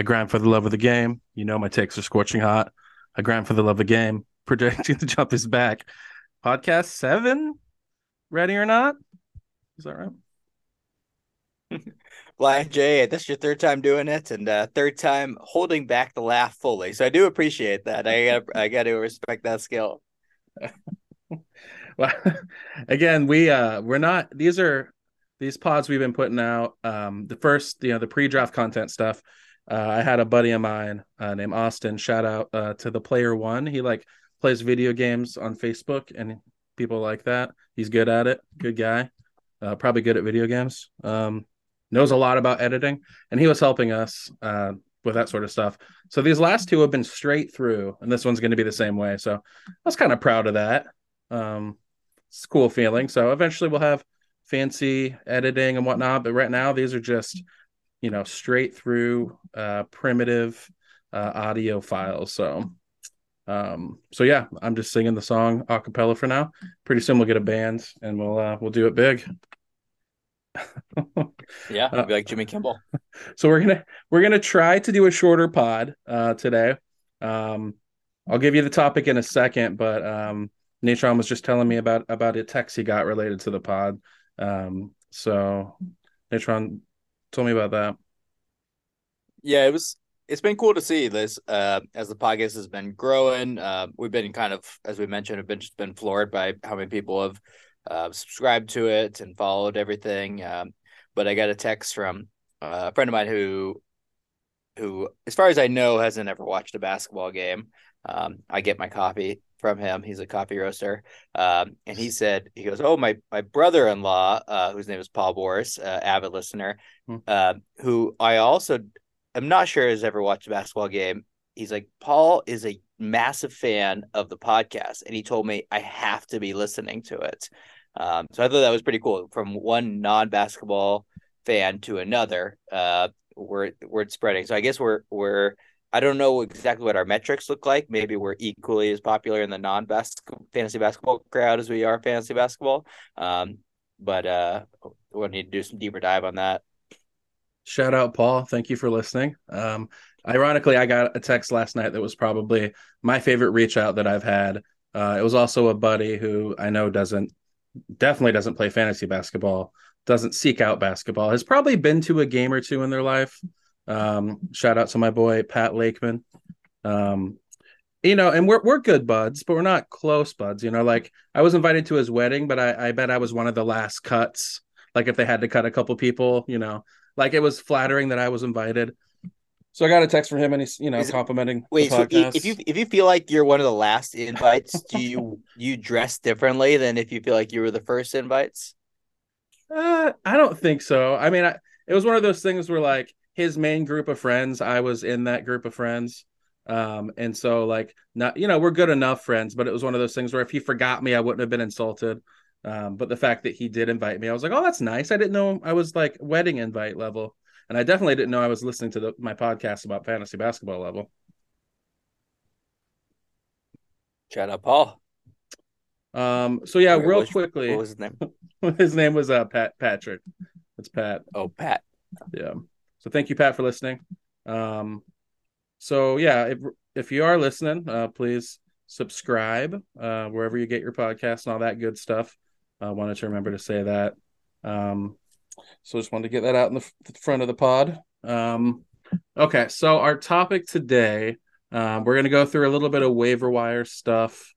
I grind for the love of the game. You know my takes are scorching hot. I grind for the love of the game. Projecting the jump is back. Podcast seven, ready or not? Is that right? Flyin' J, this is your third time doing it, and uh, third time holding back the laugh fully. So I do appreciate that. I got I got to respect that skill. well, again, we uh we're not. These are these pods we've been putting out. Um, the first, you know, the pre-draft content stuff. Uh, I had a buddy of mine uh, named Austin. Shout out uh, to the player one. He like plays video games on Facebook and people like that. He's good at it. Good guy. Uh, probably good at video games. Um, knows a lot about editing, and he was helping us uh, with that sort of stuff. So these last two have been straight through, and this one's going to be the same way. So I was kind of proud of that. Um, it's a cool feeling. So eventually we'll have fancy editing and whatnot, but right now these are just you know straight through uh, primitive uh, audio files. So um, so yeah, I'm just singing the song a cappella for now. Pretty soon we'll get a band and we'll uh, we'll do it big. yeah, uh, like Jimmy Kimmel. So we're gonna we're gonna try to do a shorter pod uh, today. Um, I'll give you the topic in a second, but um, Natron was just telling me about about a text he got related to the pod. Um, so Natron told me about that. Yeah, it was. It's been cool to see this uh, as the podcast has been growing. Uh, we've been kind of, as we mentioned, have been just been floored by how many people have uh, subscribed to it and followed everything. Um, but I got a text from uh, a friend of mine who, who, as far as I know, hasn't ever watched a basketball game. Um, I get my coffee from him. He's a coffee roaster, um, and he said he goes, "Oh, my my brother in law, uh, whose name is Paul Boris, uh, avid listener, uh, who I also am not sure has ever watched a basketball game. He's like, Paul is a massive fan of the podcast, and he told me I have to be listening to it. Um, so I thought that was pretty cool. From one non-basketball fan to another, uh, word word spreading. So I guess we're we're I don't know exactly what our metrics look like. Maybe we're equally as popular in the non fantasy basketball crowd as we are fantasy basketball. Um, but uh, we'll need to do some deeper dive on that. Shout out, Paul. Thank you for listening. Um, ironically, I got a text last night that was probably my favorite reach out that I've had. Uh, it was also a buddy who I know doesn't definitely doesn't play fantasy basketball, doesn't seek out basketball, has probably been to a game or two in their life. Um, shout out to my boy Pat Lakeman. Um, you know, and we're we're good buds, but we're not close buds. You know, like I was invited to his wedding, but I, I bet I was one of the last cuts. Like if they had to cut a couple people, you know, like it was flattering that I was invited. So I got a text from him, and he's you know Is complimenting. It, wait, so if you if you feel like you're one of the last invites, do you you dress differently than if you feel like you were the first invites? Uh, I don't think so. I mean, I, it was one of those things where like his main group of friends, I was in that group of friends. Um, and so like not you know, we're good enough friends, but it was one of those things where if he forgot me, I wouldn't have been insulted. Um, but the fact that he did invite me, I was like, oh, that's nice. I didn't know I was like wedding invite level, and I definitely didn't know I was listening to the, my podcast about fantasy basketball level. Shout out, Paul. Um. So yeah, Wait, real what quickly, what was his name? his name was uh Pat Patrick. It's Pat. Oh, Pat. Yeah. So thank you, Pat, for listening. Um. So yeah, if if you are listening, uh, please subscribe uh, wherever you get your podcast and all that good stuff. I wanted to remember to say that. Um, so just wanted to get that out in the, f- front of the pod. Um, okay, so our topic today, um, we're going to go through a little bit of waiver wire stuff.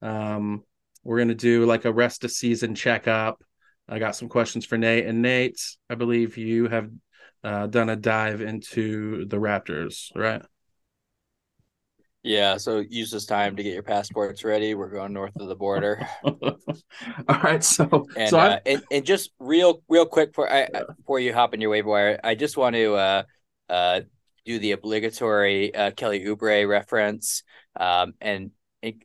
Um, we're going to do like a rest of season checkup. I got some questions for Nate and Nate. I believe you have uh, done a dive into the Raptors, right? Yeah, so use this time to get your passports ready. We're going north of the border. All right, so and, so uh, and, and just real real quick for I before you hop in your waiver wire, I just want to uh uh do the obligatory uh, Kelly Oubre reference um and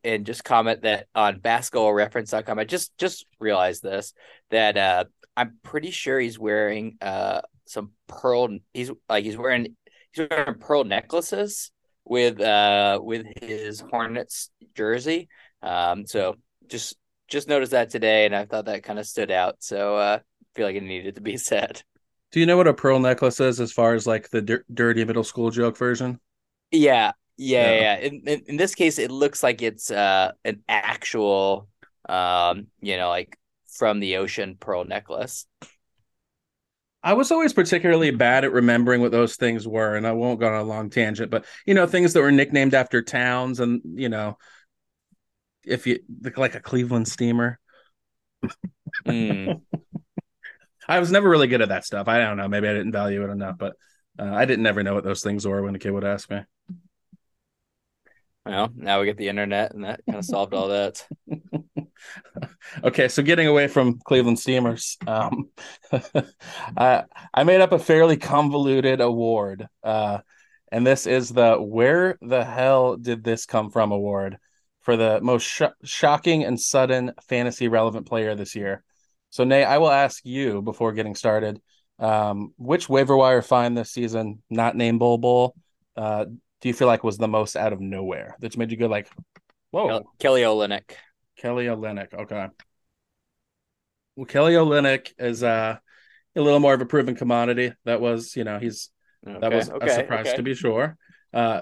and just comment that on basketballreference.com. I just just realized this that uh I'm pretty sure he's wearing uh some pearl he's like he's wearing he's wearing pearl necklaces with uh with his Hornets jersey. Um, so just just noticed that today, and I thought that kind of stood out. So uh, I feel like it needed to be said. Do you know what a pearl necklace is as far as like the dir- dirty middle school joke version? Yeah, yeah, yeah. In, in, in this case, it looks like it's uh an actual, um, you know, like from the ocean pearl necklace. I was always particularly bad at remembering what those things were, and I won't go on a long tangent, but you know, things that were nicknamed after towns, and you know, if you like a Cleveland steamer. Mm. I was never really good at that stuff. I don't know. Maybe I didn't value it enough, but uh, I didn't never know what those things were when a kid would ask me. Well, now we get the internet, and that kind of solved all that. okay, so getting away from Cleveland Steamers, um, I, I made up a fairly convoluted award, uh, and this is the "Where the hell did this come from?" award for the most sh- shocking and sudden fantasy relevant player this year. So, Nate, I will ask you before getting started, um, which waiver wire find this season, not named Bol Bol, uh, do you feel like was the most out of nowhere that's made you go like, whoa, Kelly Olynyk. Kelly Olynyk. Okay. Well, Kelly Olynyk is uh, a little more of a proven commodity. That was, you know, he's Okay, that was okay, a surprise okay. to be sure. Uh,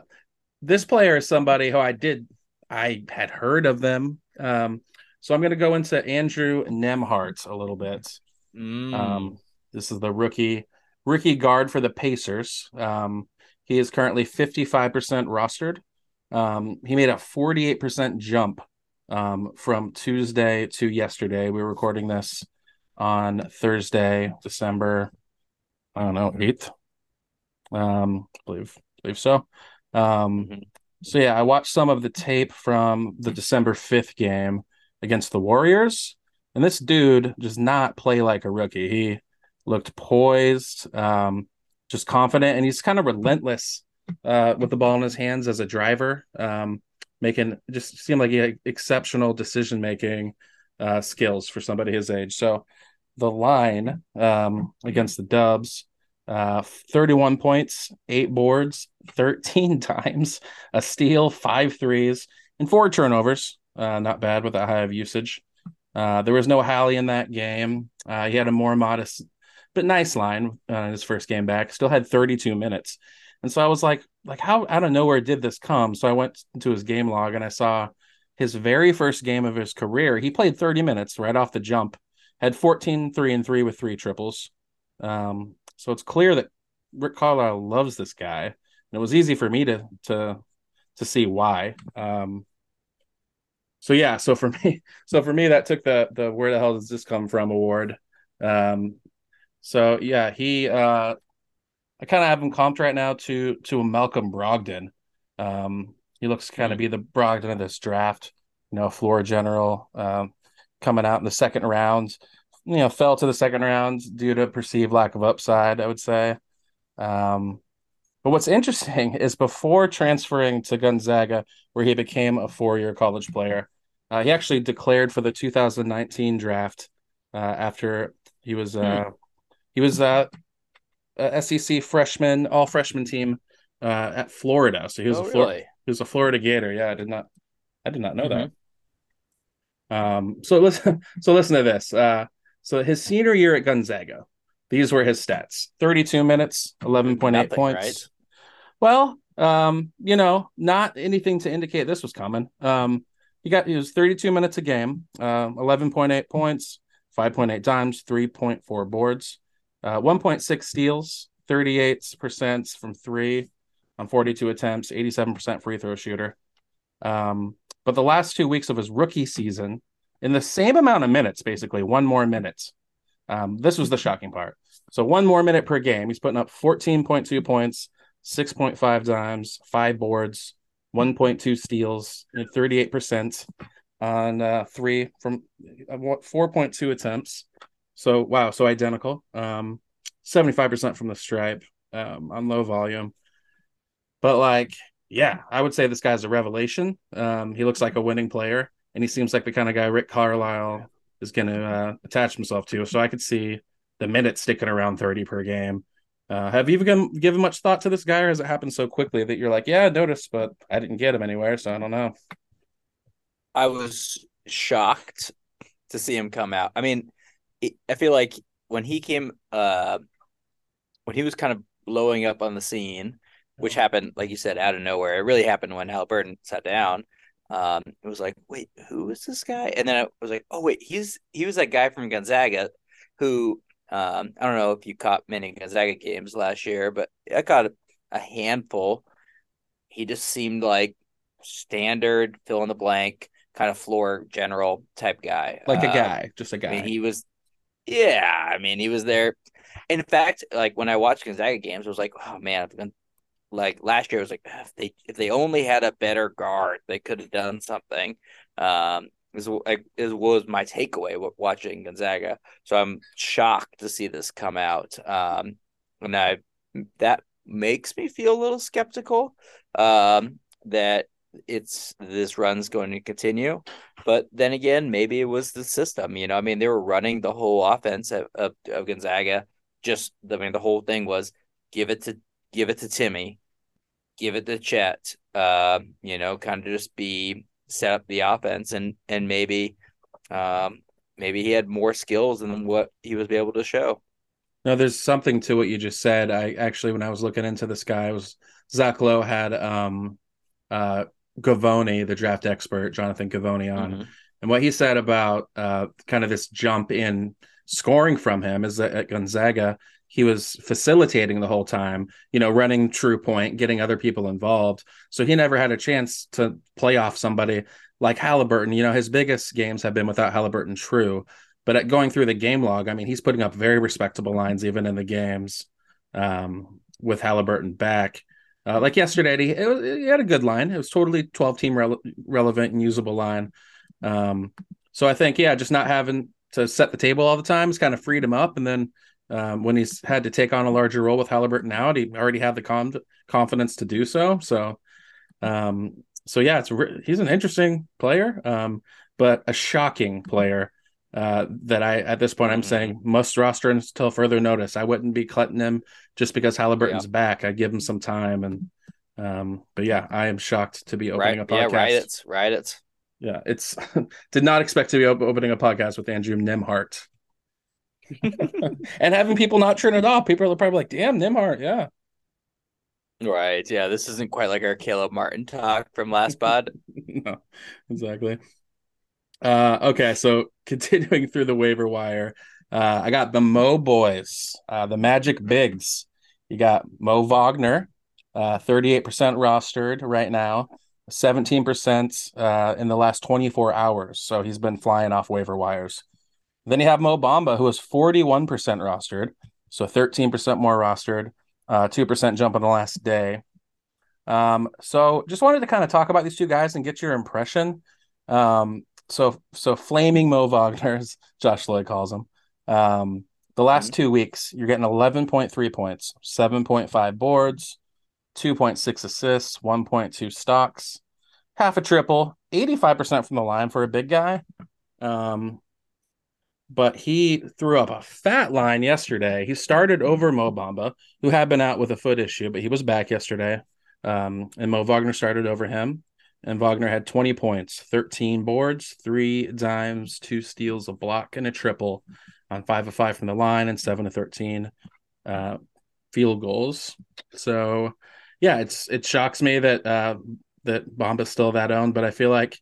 this player is somebody who I did, I had heard of them. Um, so I'm going to go into Andrew Nembhard a little bit. Mm. Um, this is the rookie rookie guard for the Pacers. Um, he is currently 55% rostered. Um, he made a 48% jump um, from Tuesday to yesterday. We were recording this on Thursday, December, I don't know, 8th. Um, I believe, believe so. Um, Mhm. so yeah, I watched some of the tape from the December 5th game against the Warriors, and this dude does not play like a rookie. He looked poised, um, just confident, and he's kind of relentless uh, with the ball in his hands as a driver, um, making just seemed like he had exceptional decision making uh, skills for somebody his age. So the line um, against the Dubs. Uh, 31 points, eight boards, 13 times, a steal, five threes, and four turnovers. Uh, not bad with that high of usage. Uh, there was no Hali in that game. Uh, he had a more modest but nice line uh, his first game back. Still had 32 minutes, and so I was like, like how out of nowhere did this come? So I went to his game log and I saw his very first game of his career. He played 30 minutes right off the jump. Had 14, 3 and 3 with three triples. Um, so it's clear that Rick Carlisle loves this guy. And it was easy for me to to to see why. Um, so yeah, so for me, so for me, that took the the where the hell does this come from award. Um, so yeah, he uh, I kind of have him comped right now to to a Malcolm Brogdon. Um, he looks kind of be the Brogdon of this draft. You know, floor general um, coming out in the second round. You know, fell to the second round due to perceived lack of upside. I would say. Um, but what's interesting is before transferring to Gonzaga, where he became a four-year college player, uh, he actually declared for the 2019 draft uh, after he was uh, he was uh, a SEC freshman, all freshman team uh, at Florida. So he was Oh, a Flor- really? he was a Florida Gator. Yeah, I did not I did not know Mhm. that. Um, so listen, so listen to this. Uh, so his senior year at Gonzaga, these were his stats: 32 minutes, 11.8 points. right? Well, um, you know, not anything to indicate this was coming. Um, he got he was 32 minutes a game, uh, 11.8 points, 5.8 dimes, 3.4 boards, uh, 1.6 steals, 38% from three on 42 attempts, 87% free throw shooter. Um, but the last two weeks of his rookie season, in the same amount of minutes, basically one more minute. Um, this was the shocking part. So one more minute per game, he's putting up 14.2 points, 6.5 dimes, five boards, 1.2 steals, and 38% on uh, three from uh, 4.2 attempts. So wow, so identical. Um, 75% from the stripe um, on low volume. But like, yeah, I would say this guy's a revelation. Um, he looks like a winning player, and he seems like the kind of guy Rick Carlisle is going to uh, attach himself to. So I could see the minutes sticking around 30 per game. Uh, have you even given much thought to this guy, or has it happened so quickly that you're like, yeah, I noticed, but I didn't get him anywhere, so I don't know. I was shocked to see him come out. I mean, I feel like when he came, uh, when he was kind of blowing up on the scene, which happened, like you said, out of nowhere. It really happened when Haliburton sat down. Um, it was like, wait, who is this guy? And then I was like, oh wait, he's he was that guy from Gonzaga who um, I don't know if you caught many Gonzaga games last year, but I caught a handful. He just seemed like standard fill in the blank kind of floor general type guy, like a um, guy, just a guy. I mean, he was, yeah. I mean, he was there. In fact, like when I watched Gonzaga games, I was like, oh man, like last year, I was like, if they if they only had a better guard, they could have done something. Um, is like is was my takeaway watching Gonzaga. So I'm shocked to see this come out. Um, and I that makes me feel a little skeptical um, that it's this run's going to continue. But then again, maybe it was the system. You know, I mean, they were running the whole offense of, of, of Gonzaga. Just I mean, the whole thing was give it to give it to Timmy, give it to Chet. Uh, you know, kind of just be set up the offense and and maybe um, maybe he had more skills than what he was able to show. No, there's something to what you just said. I actually, when I was looking into this guy, was Zach Lowe had um, uh, Givony, the draft expert, Jonathan Givony, on, mm-hmm. and what he said about uh, kind of this jump in scoring from him is that at Gonzaga he was facilitating the whole time, you know, running true point, getting other people involved. So he never had a chance to play off somebody like Haliburton. You know, his biggest games have been without Haliburton true. But at going through the game log, I mean, he's putting up very respectable lines even in the games um, with Haliburton back. Uh, like yesterday, he, was, had a good line. It was totally 12 team rele- relevant and usable line. Um, so I think, yeah, just not having to set the table all the time has kind of freed him up. And then um, when he's had to take on a larger role with Haliburton out, he already had the com- confidence to do so. So, um, so yeah, it's re- he's an interesting player, um, but a shocking player uh, that I at this point I'm mm-hmm. saying must roster until further notice. I wouldn't be cutting him just because Haliburton's yeah. back. I'd give him some time, and um, but yeah, I am shocked to be opening right. a podcast. Yeah, right. It's right. It's yeah. It's did not expect to be op- opening a podcast with Andrew Nembhard. and having people not turn it off, people are probably like, "Damn, Nembhard, yeah." Right. Yeah. This isn't quite like our Caleb Martin talk from last pod. no, exactly. Uh, okay, so continuing through the waiver wire, uh, I got the Mo boys, uh, the Magic Bigs. You got Mo Wagner, uh, 38% rostered right now, 17% uh, in the last 24 hours. So he's been flying off waiver wires. Then you have Mo Bamba, who is 41% rostered, so 13% more rostered, uh, 2% jump in the last day. Um, so just wanted to kind of talk about these two guys and get your impression. Um, so so flaming Mo Wagner's Josh Lloyd calls him. Um, the last mm-hmm. two weeks, you're getting 11.3 points, 7.5 boards, 2.6 assists, 1.2 stocks, half a triple, 85% from the line for a big guy. Um, but he threw up a fat line yesterday. He started over Mo Bamba, who had been out with a foot issue, but he was back yesterday. Um, and Mo Wagner started over him. And Wagner had 20 points, 13 boards, three dimes, two steals, a block, and a triple on five of five from the line and seven to 13 uh, field goals. So, yeah, it's it shocks me that uh, that Bamba's still that owned, but I feel like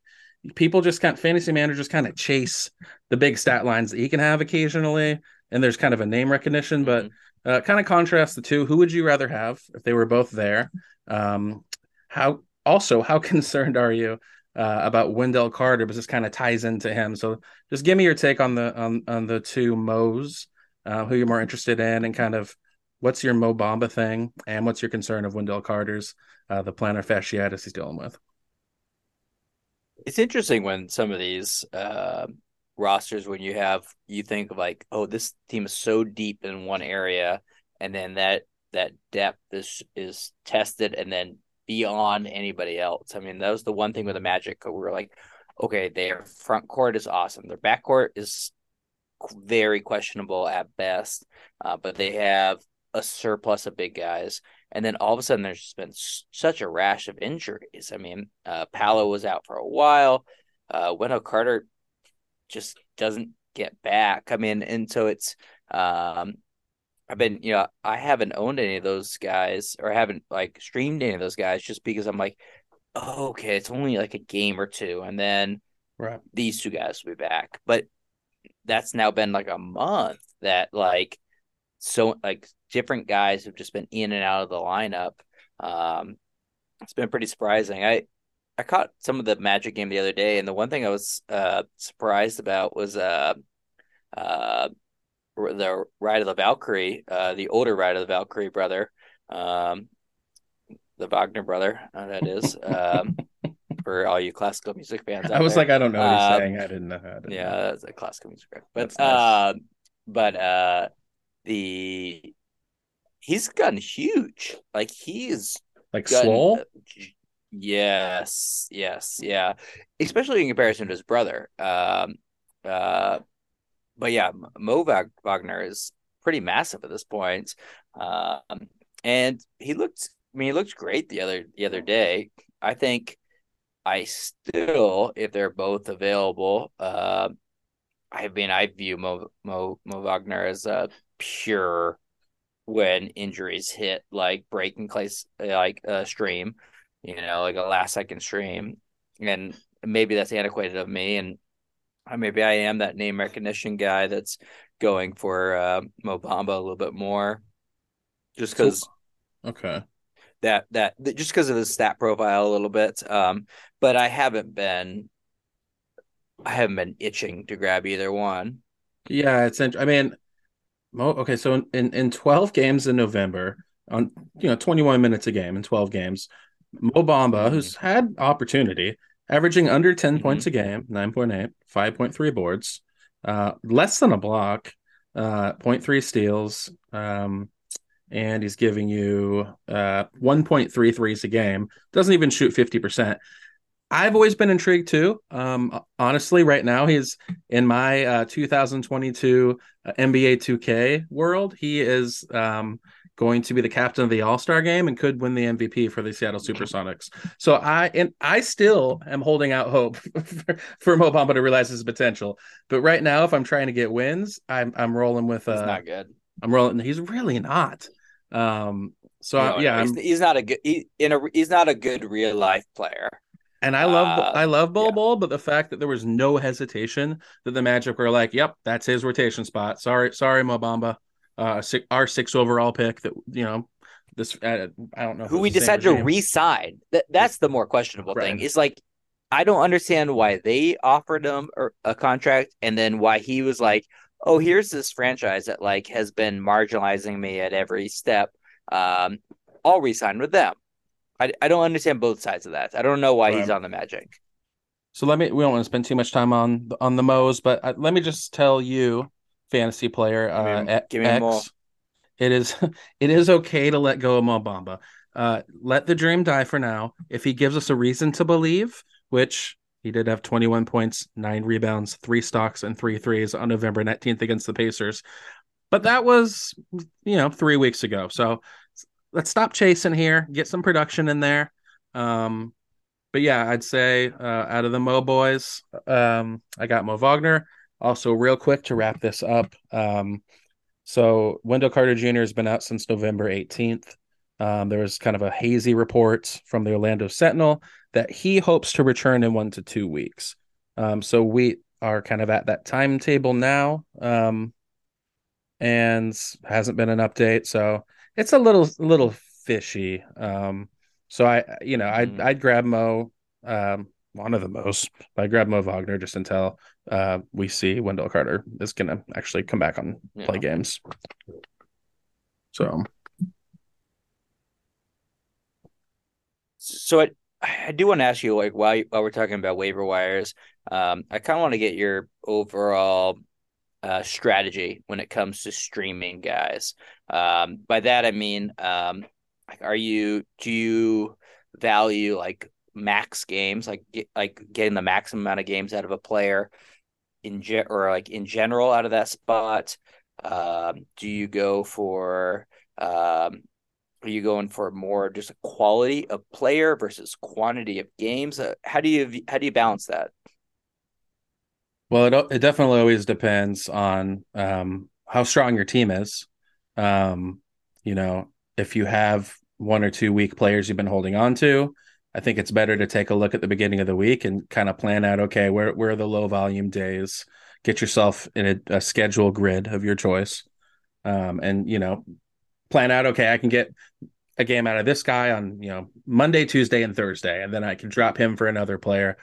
people just kind of fantasy managers kind of chase the big stat lines that he can have occasionally, and there's kind of a name recognition, but mm-hmm. uh, kind of contrast the two. Who would you rather have if they were both there? Um, how also how concerned are you uh, about Wendell Carter? But this kind of ties into him. So just give me your take on the on on the two Mo's, uh, who you're more interested in, and kind of what's your Mo Bamba thing, and what's your concern of Wendell Carter's uh, the plantar fasciitis he's dealing with. It's interesting when some of these uh, rosters, when you have, you think of like, oh, this team is so deep in one area, and then that that depth is is tested and then beyond anybody else. I mean, that was the one thing with the Magic. We were like, okay, their front court is awesome. Their back court is very questionable at best, uh, but they have a surplus of big guys. And then all of a sudden, there's just been such a rash of injuries. I mean, uh, Paolo was out for a while. Uh, Wendell Carter just doesn't get back. I mean, and so it's um, I've been, you know, I haven't owned any of those guys or haven't like streamed any of those guys just because I'm like, oh, okay, it's only like a game or two, and then right. these two guys will be back. But that's now been like a month that like so like different guys have just been in and out of the lineup. Um, it's been pretty surprising. I I caught some of the Magic game the other day, and the one thing I was uh, surprised about was uh, uh, the Ride of the Valkyrie, uh, the older Ride of the Valkyrie brother, um, the Wagner brother, uh, that is. Um, for all you classical music fans. I was there. like, I don't know what he's Um, saying. I didn't know how to. Yeah, that's a classical music group. But nice. uh, but uh, the he's gotten huge. Like he's Like gotten Swole. Yes, yes, yeah. Especially in comparison to his brother. Um, uh, but yeah, Mo Wagner is pretty massive at this point. Um, and he looked. I mean, he looked great the other the other day. I think I still, if they're both available, uh, I mean, I view Mo Mo Mo Wagner as a pure when injuries hit, like breaking place, like a stream, you know, like a last second stream, and maybe that's antiquated of me, and maybe I am that name recognition guy that's going for uh, Mo Bamba a little bit more, just because Okay. that that just because of his stat profile a little bit. Um, but I haven't been, I haven't been itching to grab either one. Yeah, it's. int- I mean, Mo, okay. So in, in in twelve games in November, on you know twenty one minutes a game in twelve games, Mo Bamba, Mhm. who's had opportunity, averaging under 10 Mhm. points a game, 9.8, 5.3 boards, uh, less than a block, uh, 0.3 steals, um, and he's giving you uh 1.3 threes a game. Doesn't even shoot 50%. I've always been intrigued too. Um, honestly, right now he's in my uh, 2022 uh, NBA 2K world. He is um, going to be the captain of the All Star game and could win the MVP for the Seattle SuperSonics. So I and I still am holding out hope for, for Mo Bamba to realize his potential. But right now, if I'm trying to get wins, I'm I'm rolling with He's uh, not good. I'm rolling. He's really not. Um, so I- yeah, he's, he's not a good. He, in a he's not a good real life player. And I love Uh, I love Bol yeah. Bol, but the fact that there was no hesitation that the Magic were like, "Yep, that's his rotation spot." Sorry, sorry, Mo Bamba, uh, six, our six overall pick. That you know, this uh, I don't know who we decided to re-sign. That that's the more questionable thing. Right. Is like I don't understand why they offered him a, contract and then why he was like, "Oh, here's this franchise that like has been marginalizing me at every step. Um, I'll re-sign with them." I I don't understand both sides of that. I don't know why he's on the Magic. So let me. We don't want to spend too much time on on the Mo's, but uh, let me just tell you, fantasy player Give me- uh, give me X, more. it is it is okay to let go of Mo Bamba. Uh, let the dream die for now. If he gives us a reason to believe, which he did have 21 points, nine rebounds, three stocks, and three threes on November 19th against the Pacers. But that was, you know, three weeks ago. So let's stop chasing here, get some production in there. Um, but yeah, I'd say uh, out of the Mo boys, um, I got Mo Wagner. Also, real quick to wrap this up. Um, so Wendell Carter Jr. has been out since November 18th. Um, there was kind of a hazy report from the Orlando Sentinel that he hopes to return in one to two weeks. Um, so we are kind of at that timetable now. Um, and hasn't been an update. So it's a little little fishy. Um, so I you know I'd Mhm. I'd grab Mo, um, one of the most. But I grab Mo Wagner just until uh we see Wendell Carter is gonna actually come back on play games. So So I, I do want to ask you, like, while while we're talking about waiver wires, um, I kind of want to get your overall uh, strategy when it comes to streaming guys. Um, by that I mean, um, like, are you do you value like max games, like get, like getting the maximum amount of games out of a player in ge- or like in general out of that spot? Um, do you go for um, are you going for more just a quality of player versus quantity of games? Uh, how do you how do you balance that? well, it it definitely always depends on um how strong your team is. Um, you know, if you have one or two weak players you've been holding on to, I think it's better to take a look at the beginning of the week and kind of plan out okay, where where are the low volume days? Get yourself in a, a schedule grid of your choice. Um, and you know, plan out okay, I can get a game out of this guy on, you know, Monday, Tuesday, and Thursday, and then I can drop him for another player.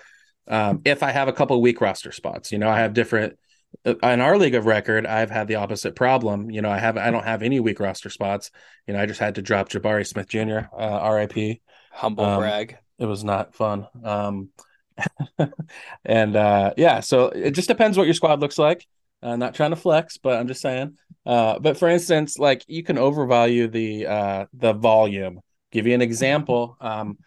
Um, if I have a couple weak roster spots, you know, I have different uh, in our league of record, I've had the opposite problem. You know, I have I don't have any weak roster spots. You know, I just had to drop Jabari Smith Jr. Uh, RIP. Humble um, brag. It was not fun. Um, and uh, yeah, so it just depends what your squad looks like. Uh, not trying to flex, but I'm just saying. Uh, but for instance, like you can overvalue the uh, the volume. Give you an example. Um,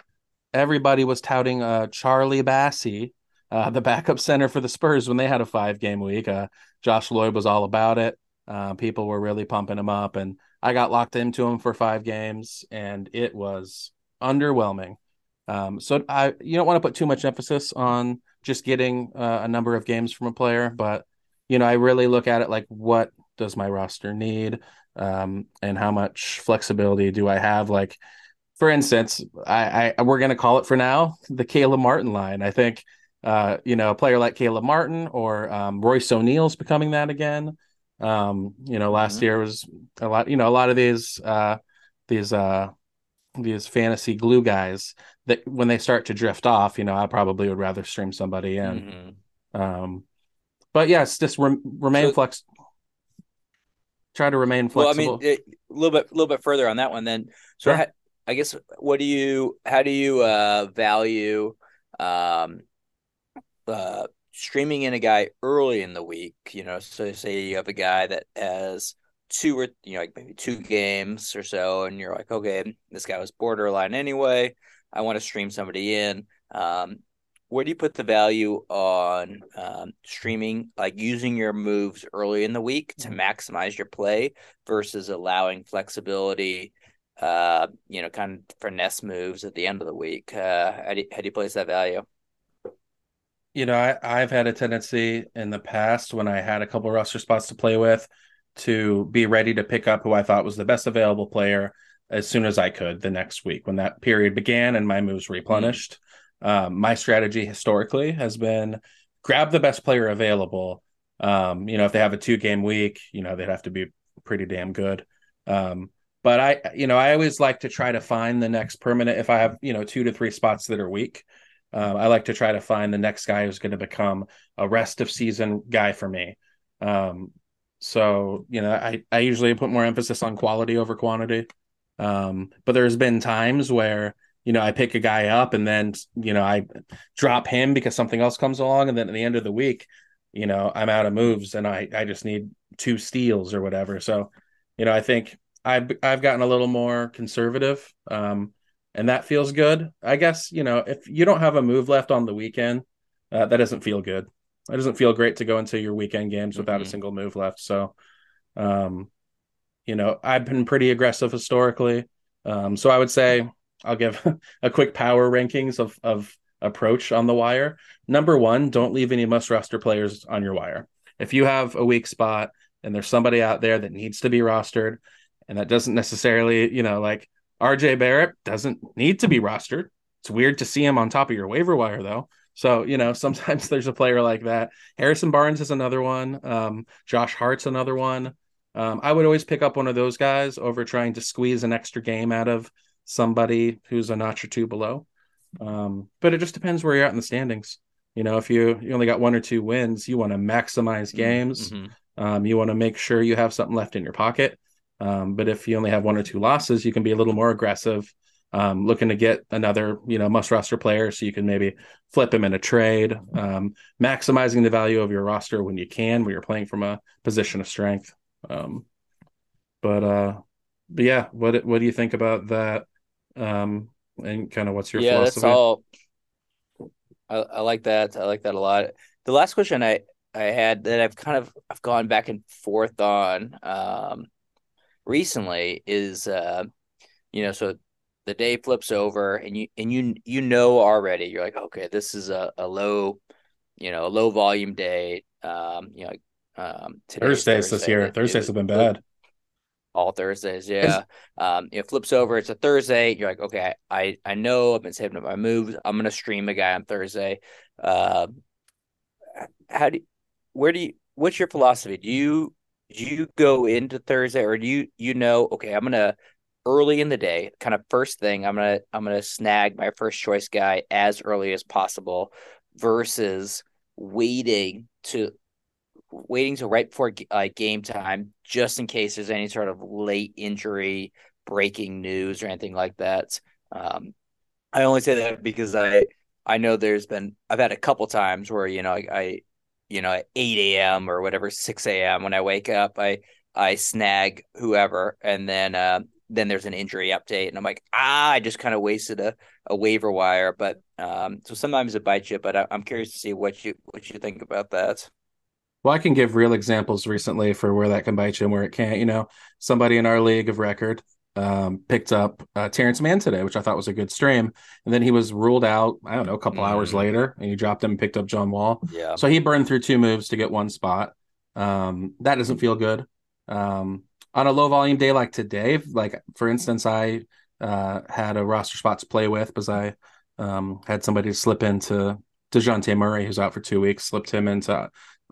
everybody was touting uh, Charlie Bassey uh, the backup center for the Spurs when they had a five game week. Uh, Josh Lloyd was all about it. Uh, people were really pumping him up, and I got locked into him for five games, and it was underwhelming. Um, so I, you don't want to put too much emphasis on just getting uh, a number of games from a player, but you know, I really look at it like, what does my roster need, um, and how much flexibility do I have? Like, for instance, I, I we're going to call it for now the Caleb Martin line. I think uh, you know, a player like Caleb Martin or um, Royce O'Neale's becoming that again. Um, you know, last mm-hmm. year was a lot. You know, a lot of these uh, these uh, these fantasy glue guys that when they start to drift off, you know, I probably would rather stream somebody in. Mm-hmm. Um, but yes, just re- remain so, flex. Try to remain flexible. Well, I mean, a little bit, a little bit further on that one. Then, so sure. ha- I guess, what do you, how do you uh, value um, uh, streaming in a guy early in the week, you know, so say you have a guy that has two or you know like maybe two games or so, and you're like, okay, this guy was borderline anyway. I want to stream somebody in. Um, where do you put the value on um, streaming, like using your moves early in the week to mm-hmm. maximize your play versus allowing flexibility, uh, you know, kind of finesse moves at the end of the week? Uh, how, do you, how do you place that value? you know, I, I've had a tendency in the past when I had a couple roster spots to play with to be ready to pick up who I thought was the best available player as soon as I could the next week when that period began and my moves replenished. Mm-hmm. Um, my strategy historically has been grab the best player available. Um, you know, if they have a two game week, you know, they'd have to be pretty damn good. Um, but I, you know, I always like to try to find the next permanent if I have, you know, two to three spots that are weak. Um, I like to try to find the next guy who's going to become a rest of season guy for me. Um, so you know, I I usually put more emphasis on quality over quantity. Um, but there's been times where you know I pick a guy up and then you know I drop him because something else comes along, and then at the end of the week, you know I'm out of moves and I I just need two steals or whatever. So you know I think I've I've gotten a little more conservative. Um, and that feels good. I guess you know if you don't have a move left on the weekend, uh, that doesn't feel good. It doesn't feel great to go into your weekend games without mm-hmm. a single move left. So, um, you know, I've been pretty aggressive historically. Um, so I would say I'll give a quick power rankings of of approach on the wire. Number one, don't leave any must roster players on your wire. If you have a weak spot and there's somebody out there that needs to be rostered, and that doesn't necessarily, you know, like RJ Barrett doesn't need to be rostered. It's weird to see him on top of your waiver wire, though. So, you know, sometimes there's a player like that. Harrison Barnes is another one. Um, Josh Hart's another one. Um, I would always pick up one of those guys over trying to squeeze an extra game out of somebody who's a notch or two below. Um, but it just depends where you're at in the standings. You know, if you you only got one or two wins, you want to maximize mm-hmm. games. Mm-hmm. Um, you want to make sure you have something left in your pocket. Um, but if you only have one or two losses, you can be a little more aggressive, um, looking to get another, you know, must roster player so you can maybe flip him in a trade, um, maximizing the value of your roster when you can, when you're playing from a position of strength. Um, but uh, but yeah, what what do you think about that? Um, and kind of what's your yeah? Philosophy? That's all. I, I like that. I like that a lot. The last question I I had that I've kind of I've gone back and forth on. Um, recently is uh you know so the day flips over and you and you you know already you're like okay this is a, a low you know a low volume day um you know um thursdays Thursday, this year thursdays have been bad All Thursdays, yeah. Um, it flips over. It's a Thursday. You're like, okay, I I know I've been saving up my moves. I'm gonna stream a guy on Thursday. Uh, how do you, where do you what's your philosophy? Do you do you go into Thursday or do you you know okay I'm gonna early in the day kind of first thing I'm gonna I'm gonna snag my first choice guy as early as possible versus waiting to waiting to right before uh, game time just in case there's any sort of late injury breaking news or anything like that um, I only say that because I I know there's been I've had a couple times where you know I, I you know, at 8 a.m. or whatever, 6 a.m. when I wake up, I I snag whoever, and then uh, then there's an injury update, and I'm like, ah, I just kind of wasted a, a waiver wire. But um, so sometimes it bites you. But I, am curious to see what you what you think about that. Well, I can give real examples recently for where that can bite you and where it can't. You know, somebody in our league of record um, picked up uh, Terance Mann today, which I thought was a good stream. And then he was ruled out, I don't know, a couple mm. hours later, and you dropped him and picked up John Wall. Yeah. So he burned through two moves to get one spot. Um, that doesn't feel good. Um, on a low volume day like today, like for instance, I uh, had a roster spot to play with because I um, had somebody slip into DeJounte Murray, who's out for two weeks, slipped him into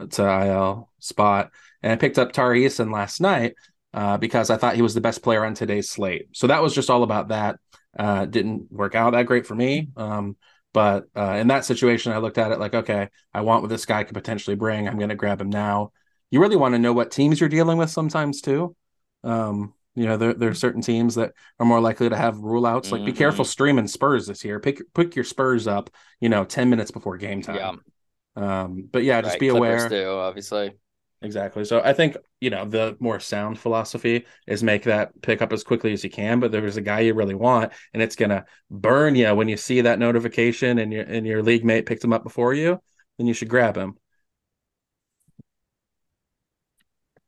to IL spot. And I picked up Tari Eason last night uh, because I thought he was the best player on today's slate. So that was just all about that. Uh, didn't work out that great for me. Um, but uh, in that situation, I looked at it like, okay, I want what this guy could potentially bring. I'm going to grab him now. You really want to know what teams you're dealing with sometimes too. Um, you know, there, there are certain teams that are more likely to have rule outs. Like, mm-hmm. be careful streaming Spurs this year. Pick pick your Spurs up, you know, 10 minutes before game time. Yeah. Um, but yeah, just right. be Clippers aware. Too, obviously. Exactly. So I think, you know, the more sound philosophy is make that pick up as quickly as you can, but there's a guy you really want and it's going to burn you when you see that notification and your and your league mate picked him up before you, then you should grab him.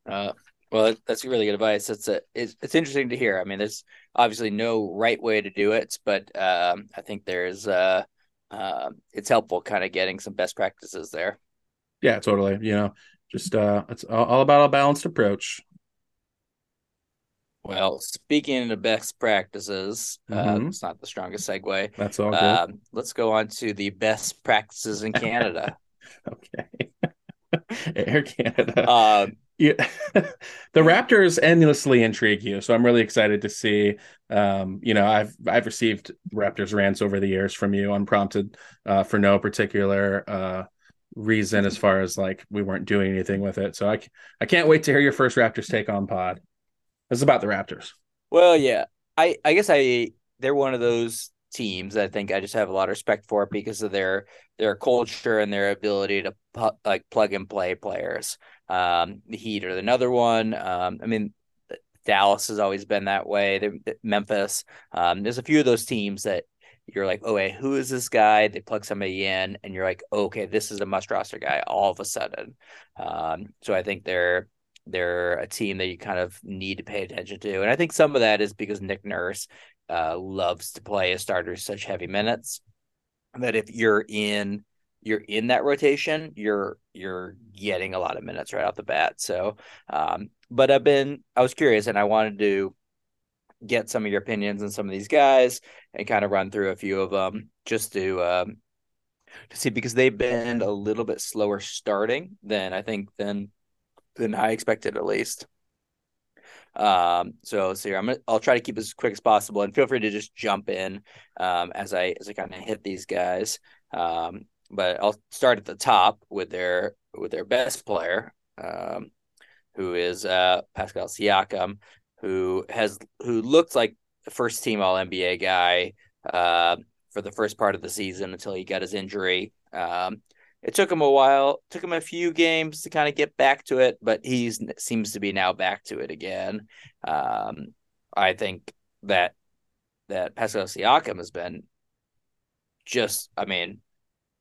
Uh well, that's really good advice. It's a, it's, it's interesting to hear. I mean, there's obviously no right way to do it, but um, I think there's uh, uh, it's helpful kind of getting some best practices there. Yeah, totally. You know, just uh it's all about a balanced approach well speaking of best practices uh, mm-hmm. uh it's not the strongest segue that's all good. Uh, let's go on to the best practices in canada okay air canada um yeah, the Raptors endlessly intrigue you, so I'm really excited to see. Um, you know, I've I've received Raptors rants over the years from you, unprompted, uh, for no particular uh, reason as far as like we weren't doing anything with it. So I I can't wait to hear your first Raptors take on pod. Is about the Raptors. Well, yeah. I I guess I they're one of those teams I think I just have a lot of respect for because of their their culture and their ability to pu- like plug and play players. Um, the Heat are another one. Um, I mean, Dallas has always been that way. They're, Memphis. Um, there's a few of those teams that you're like, oh, who is this guy? They plug somebody in, and you're like, okay, this is a must roster guy all of a sudden. Um, so I think they're they're a team that you kind of need to pay attention to, and I think some of that is because Nick Nurse uh, loves to play a starter such heavy minutes that if you're in you're in that rotation, you're you're getting a lot of minutes right off the bat. So, um, but I've been I was curious, and I wanted to get some of your opinions on some of these guys and kind of run through a few of them just to um, to see because they've been a little bit slower starting than I think than than I expected at least. Um, so so here I'm gonna I'll try to keep as quick as possible and feel free to just jump in um, as I as I kind of hit these guys. Um, but I'll start at the top with their with their best player, um, who is uh, Pascal Siakam who has who looked like first team All NBA guy uh, for the first part of the season until he got his injury. Um, it took him a while, took him a few games to kind of get back to it, but he seems to be now back to it again. Um, I think that that Pascal Siakam has been just, I mean,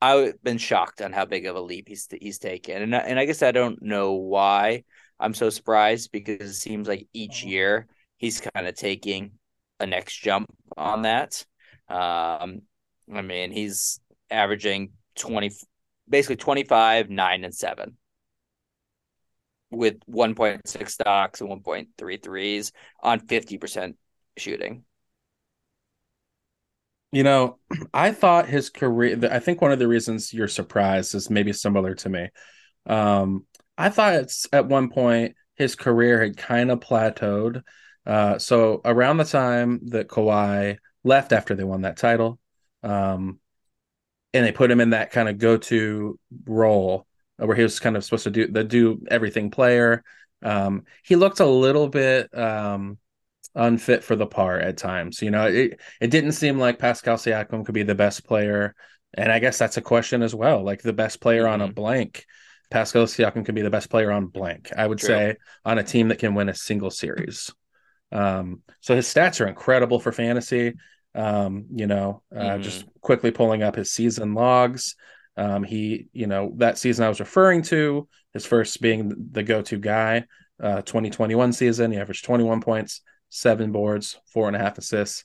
I've been shocked on how big of a leap he's he's taken, and and I guess I don't know why. I'm so surprised because it seems like each uh-huh. year he's kind of taking a next jump on that. Um, I mean, he's averaging 20, basically 25, 9, and 7. with 1.6 stocks and 1.33s on 50% shooting. You know, I thought his career, I think one of the reasons you're surprised is maybe similar to me. Um, I thought it's at one point his career had kind of plateaued. Uh, so around the time that Kawhi left after they won that title, um, and they put him in that kind of go-to role where he was kind of supposed to do the do everything player. Um, he looked a little bit um, unfit for the part at times. You know, it it didn't seem like Pascal Siakam could be the best player, and I guess that's a question as well. Like the best player mm-hmm. on a mm-hmm. blank, Pascal Siakam can be the best player on blank. I would True. say on a team that can win a single series. Um, so his stats are incredible for fantasy. Um, you know, uh, mm-hmm. just quickly pulling up his season logs. Um, he, you know, that season I was referring to, his first being the go-to guy, uh, 2021 season, he averaged 21 points, seven boards, four and a half assists.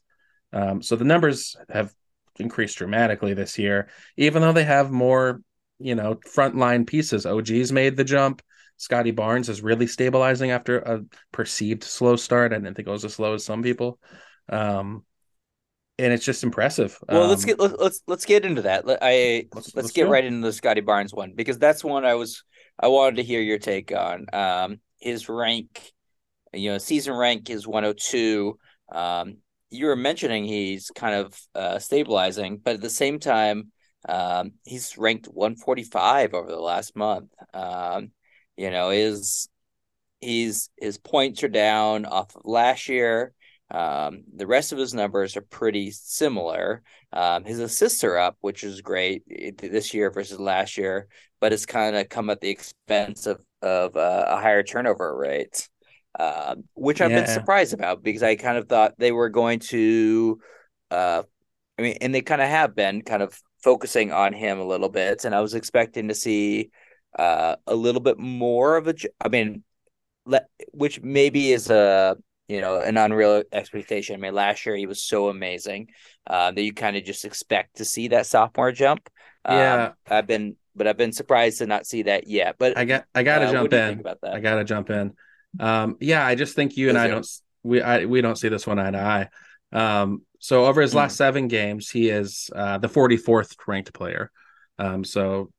Um, so the numbers have increased dramatically this year, even though they have more, you know, frontline pieces. OG's made the jump. Scottie Barnes is really stabilizing after a perceived slow start. I didn't think it was as slow as some people. Um, and it's just impressive. Well, um, let's get let's, let's let's get into that. I let's, let's, let's get right into the Scottie Barnes one because that's one I was I wanted to hear your take on. Um, his rank you know, season rank is 102. Um, you were mentioning he's kind of uh, stabilizing, but at the same time, um, he's ranked 145 over the last month. Um, you know, his he's his points are down off of last year. Um, the rest of his numbers are pretty similar. Um, his assists are up, which is great this year versus last year, but it's kind of come at the expense of of uh, a higher turnover rate uh, which I've yeah. been surprised about because I kind of thought they were going to, uh, I mean, and they kind of have been kind of focusing on him a little bit, and I was expecting to see uh, a little bit more of a. I mean, le- which maybe is a you know an unreal expectation. I mean, last year he was so amazing uh, that you kind of just expect to see that sophomore jump. Yeah, um, I've been, but I've been surprised to not see that yet. But I got, I got to uh, jump in. About that? I got to jump in. Um, yeah, I just think you and I don't we I, we don't see this one eye to eye. Um, so over his mm. last seven games, he is uh, the 44th ranked player. Um, so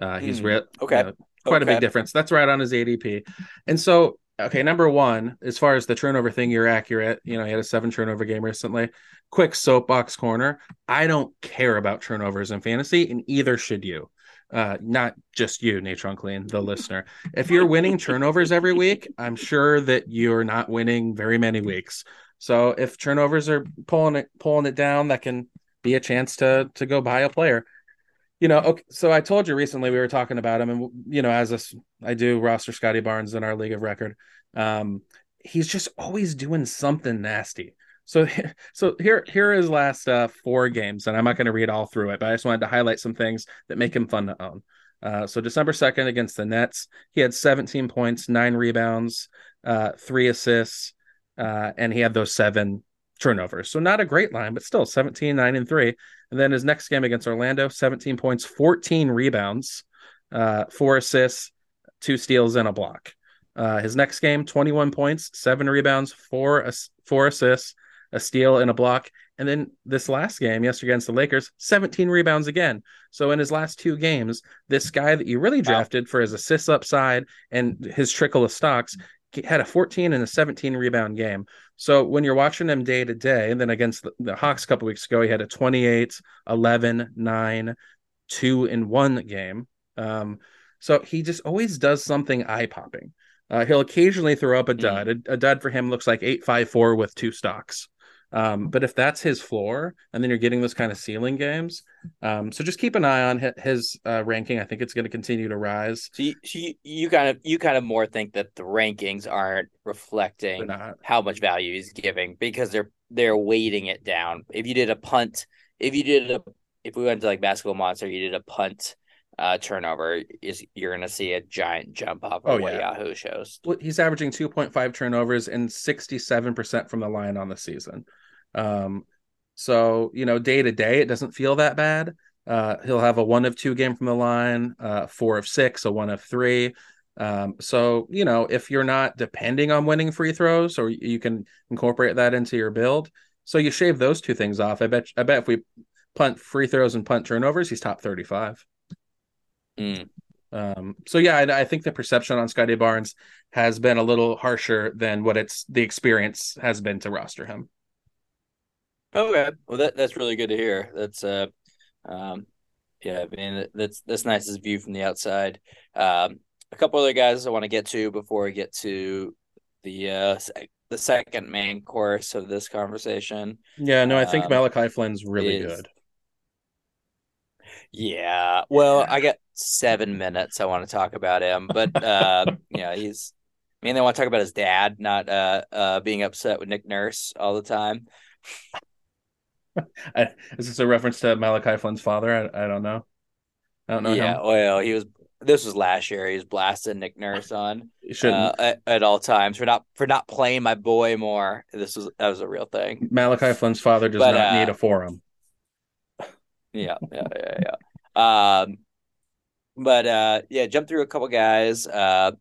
uh, he's mm. re- okay. You know, quite okay. a big difference. That's right on his ADP. And so, okay, number one, as far as the turnover thing, you're accurate. You know, he had a seven turnover game recently. Quick soapbox corner. I don't care about turnovers in fantasy, and either should you uh, not just you, Natron Clean, the listener. If you're winning turnovers every week, I'm sure that you're not winning very many weeks. So if turnovers are pulling it pulling it down, that can be a chance to to go buy a player. You know, okay, so I told you recently we were talking about him, and you know, as a, I do roster Scottie Barnes in our league of record. Um, he's just always doing something nasty. So, so here here is last uh, four games, and I'm not going to read all through it, but I just wanted to highlight some things that make him fun to own. Uh, so December second against the Nets, he had 17 points, nine rebounds, uh, three assists, uh, and he had those seven turnovers. So not a great line, but still 17, nine, and three. And then his next game against Orlando, 17 points, 14 rebounds, uh, four assists, two steals, and a block. Uh, his next game, 21 points, seven rebounds, four four assists, a steal, and a block. And then this last game, yesterday against the Lakers, 17 rebounds again. So in his last two games, this guy that you really drafted wow. for his assists upside and his trickle of stocks had a 14 and a 17 rebound game. So when you're watching him day to day, and then against the, the Hawks a couple weeks ago, he had a 28, 11, 9, 2 and 1 game. Um, so he just always does something eye popping. Uh, he'll occasionally throw up a dud. Mm. A, a, dud for him looks like 854 with two stocks. Um, but if that's his floor, and then you're getting those kind of ceiling games, um, so just keep an eye on his uh, ranking. I think it's going to continue to rise. So you, you, you, kind of you kind of more think that the rankings aren't reflecting how much value he's giving because they're they're weighting it down. If you did a punt, if you did a if we went to like basketball monster, you did a punt uh, turnover, is you're going to see a giant jump up of oh, what yeah. Yahoo shows. Well, he's averaging 2.5 turnovers and 67% from the line on the season. Um, so you know, day to day, it doesn't feel that bad. Uh, he'll have a one of two game from the line, uh, four of six, a one of three. Um, so you know, if you're not depending on winning free throws, or you can incorporate that into your build, so you shave those two things off. I bet. I bet if we punt free throws and punt turnovers, he's top thirty-five. Mm. Um, so yeah, I, I, think the perception on Scottie Barnes has been a little harsher than what it's the experience has been to roster him. Okay, well that that's really good to hear. That's uh, um, yeah, I mean that's that's nice as a view from the outside. Um, a couple other guys I want to get to before we get to the uh the second main course of this conversation. Yeah, no, I think um, Malachi Flynn's really is, good. Yeah, well, I got seven minutes. I want to talk about him, but uh, yeah, he's. I mean, they want to talk about his dad not uh, uh, being upset with Nick Nurse all the time. is this a reference to Malachi Flynn's father? I, I don't know. I don't know. Yeah, him. well, he was. This was last year. He was blasting Nick Nurse on uh, at, at, all times for not for not playing my boy more. This was that was a real thing. Malachi Flynn's father does but, not uh, need a forum. Yeah, yeah, yeah, yeah. Um, but uh, yeah, jump through a couple guys. Uh,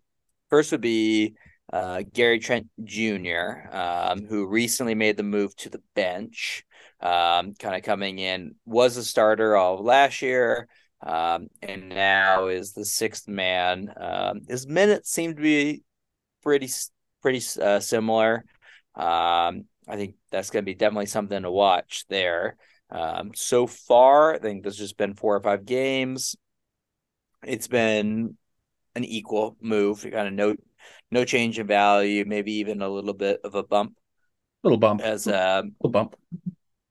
first would be uh, Gary Trent Jr., um, who recently made the move to the bench um, kind of coming in, was a starter all last year, um, and now is the sixth man. Um, his minutes seem to be pretty pretty uh, similar. Um, I think that's going to be definitely something to watch there. Um, so far, I think there's just been four or five games. It's been an equal move, kind of no no change in value, maybe even a little bit of a bump. Little bump. As a um, little bump.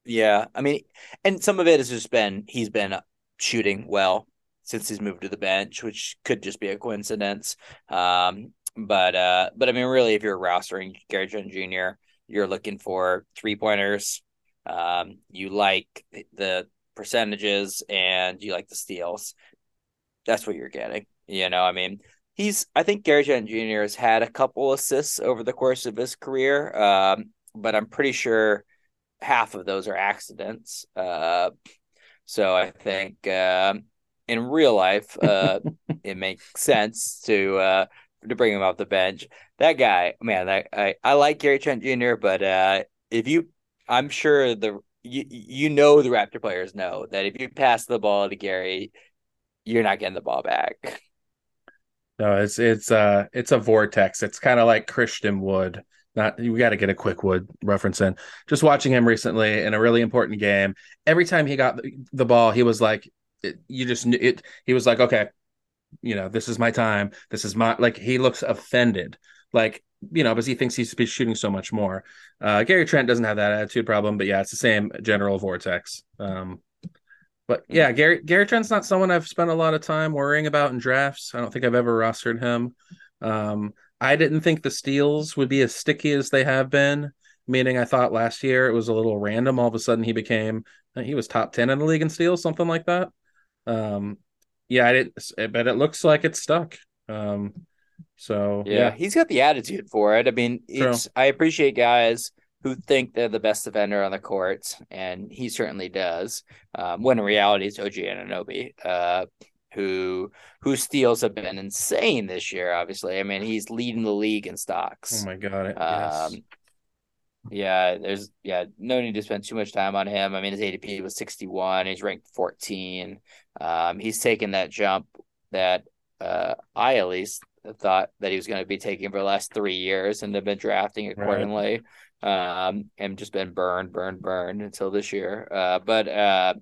Yeah, I mean, and some of it has just been he's been shooting well since he's moved to the bench, which could just be a coincidence. Um, but uh, but I mean, really, if you're rostering Gary Trent Jr., you're looking for three pointers. Um, you like the percentages and you like the steals. That's what you're getting. You know, I mean, he's. I think Gary Trent Jr. has had a couple assists over the course of his career, um, but I'm pretty sure half of those are accidents. Uh, so I think uh, in real life, uh, it makes sense to uh, to bring him off the bench. That guy, man, that, I I like Gary Trent Jr., but uh, if you, I'm sure the you you know the Raptor players know that if you pass the ball to Gary, you're not getting the ball back. No, it's it's uh it's a vortex. It's kind of like Christian Wood not we got to get a quick wood reference in. Just watching him recently in a really important game. Every time he got the, ball, he was like, it, you just knew it. He was like, okay, you know, this is my time. This is my like. He looks offended, like you know, because he thinks he's be shooting so much more. Uh, Gary Trent doesn't have that attitude problem, but yeah, it's the same general vortex. Um, but yeah, Gary Gary Trent's not someone I've spent a lot of time worrying about in drafts. I don't think I've ever rostered him. Um, I didn't think the steals would be as sticky as they have been. Meaning, I thought last year it was a little random. All of a sudden, he became he was top ten in the league in steals, something like that. Um, yeah, I didn't, but it looks like it's stuck. Um, so yeah, yeah, he's got the attitude for it. I mean, it's I appreciate guys who think they're the best defender on the court, and he certainly does. Um, when in reality, it's OG Anunoby. Uh, who whose steals have been insane this year. Obviously, I mean he's leading the league in stocks. Oh my god! Um, yes. Yeah, there's yeah no need to spend too much time on him. I mean his ADP was 61. He's ranked 14. Um, he's taken that jump that uh, I at least thought that he was going to be taking for the last three years and have been drafting accordingly. Um, and just been burned, burned, burned until this year. Uh, but uh,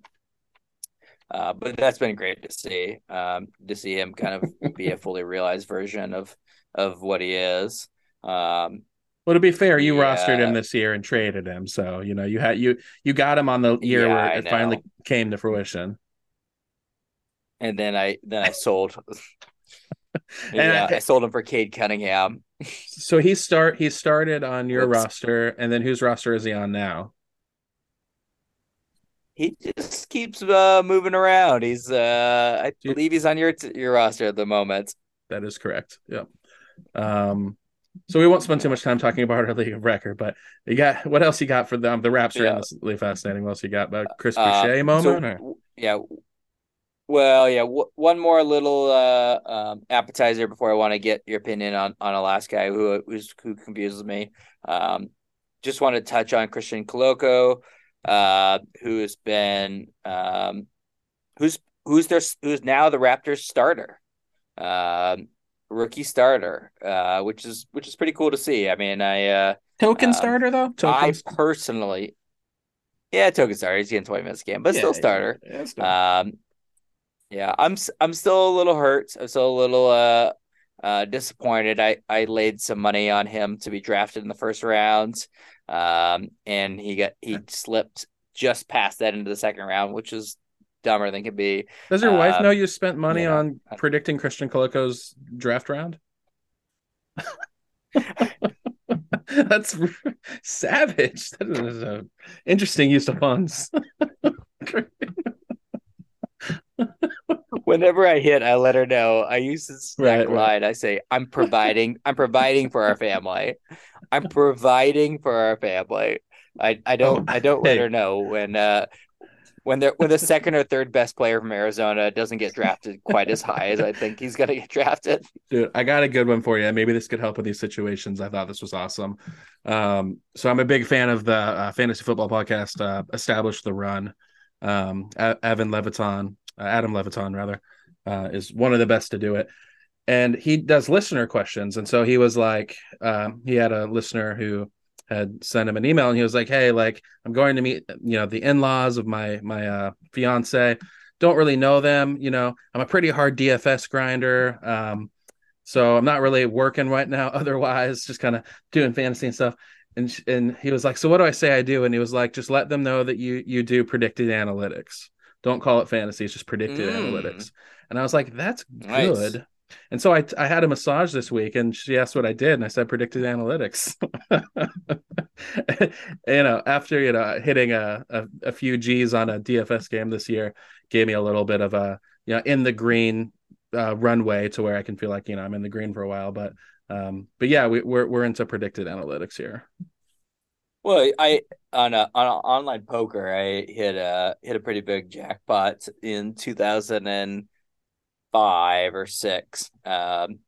uh, but that's been great to see. Um, to see him kind of be a fully realized version of of what he is. Um, well, to be fair, you yeah. rostered him this year and traded him, so you know you had you you got him on the year yeah, where it finally came to fruition. And then I then I sold. yeah, I, I, sold him for Cade Cunningham. so he start he started on your Whoops. roster, and then whose roster is he on now? he just keeps uh, moving around. He's uh, I believe he's on your your roster at the moment. That is correct. Yep. Um, so we won't spend too much time talking about our league of record, but you got what else you got for them? The Raps are yeah. really fascinating. What else you got about Chris uh, Boucher uh, moment? So, yeah, Well, yeah. W- one more little uh, um, appetizer before I want to get your opinion on on a last guy who who's, who confuses me. Um, just want to touch on Christian Koloko, uh, who has been um, who's who's their who's now the Raptors starter, um, rookie starter, uh, which is which is pretty cool to see. I mean, I uh, token um, starter though. Token I personally, yeah, token starter. He's getting twenty minutes a game, but yeah, still starter. Yeah, yeah, um, yeah, I'm I'm still a little hurt. I'm still a little uh uh disappointed. I I laid some money on him to be drafted in the first round. Um and he got he slipped just past that into the second round, which is dumber than could be. Does your um, wife know you spent money on predicting Christian Koloko's draft round? That's savage. That is an interesting use of funds. Whenever I hit, I let her know. I use this right, line. Right. I say, "I'm providing. I'm providing for our family. I'm providing for our family." I, I don't I don't let her know when uh when they when the second or third best player from Arizona doesn't get drafted quite as high as I think he's gonna get drafted. Dude, I got a good one for you. Maybe this could help with these situations. I thought this was awesome. Um, so I'm a big fan of the uh, fantasy football podcast, uh, Establish the Run. Um, Evan Levitan uh, Adam Levitan rather, uh, is one of the best to do it. And he does listener questions. And so he was like, um, he had a listener who had sent him an email and he was like, Hey, like I'm going to meet, you know, the in-laws of my, my, uh, fiance don't really know them. You know, I'm a pretty hard DFS grinder. Um, so I'm not really working right now. Otherwise, just kind of doing fantasy and stuff. And and he was like, so what do I say I do? And he was like, just let them know that you you do predicted analytics. Don't call it fantasy; it's just predictive mm. analytics. And I was like, that's good. Nice. And so I I had a massage this week, and she asked what I did, and I said predictive analytics. you know, after you know hitting a, a, a few G's on a DFS game this year, gave me a little bit of a you know in the green uh, runway to where I can feel like you know I'm in the green for a while. But um, but yeah, we, we're we're into predicted analytics here. Well, I on a on a online poker, I hit a hit a pretty big jackpot in two thousand and five or six. Um,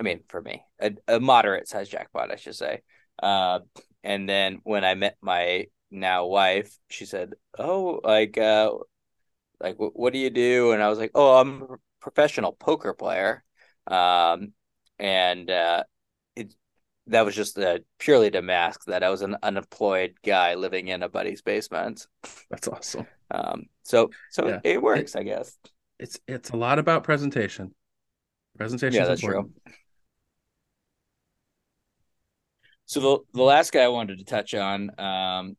I mean, for me, a, a moderate size jackpot, I should say. Uh, and then when I met my now wife, she said, "Oh, like, uh, like, what do you do?" And I was like, "Oh, I'm a professional poker player." Um, and uh, that was just a, purely to mask that I was an unemployed guy living in a buddy's basement. That's awesome. Um, so so yeah. it works, it, I guess. It's it's a lot about presentation. Presentation. Yeah, that's important. true. So the the last guy I wanted to touch on um,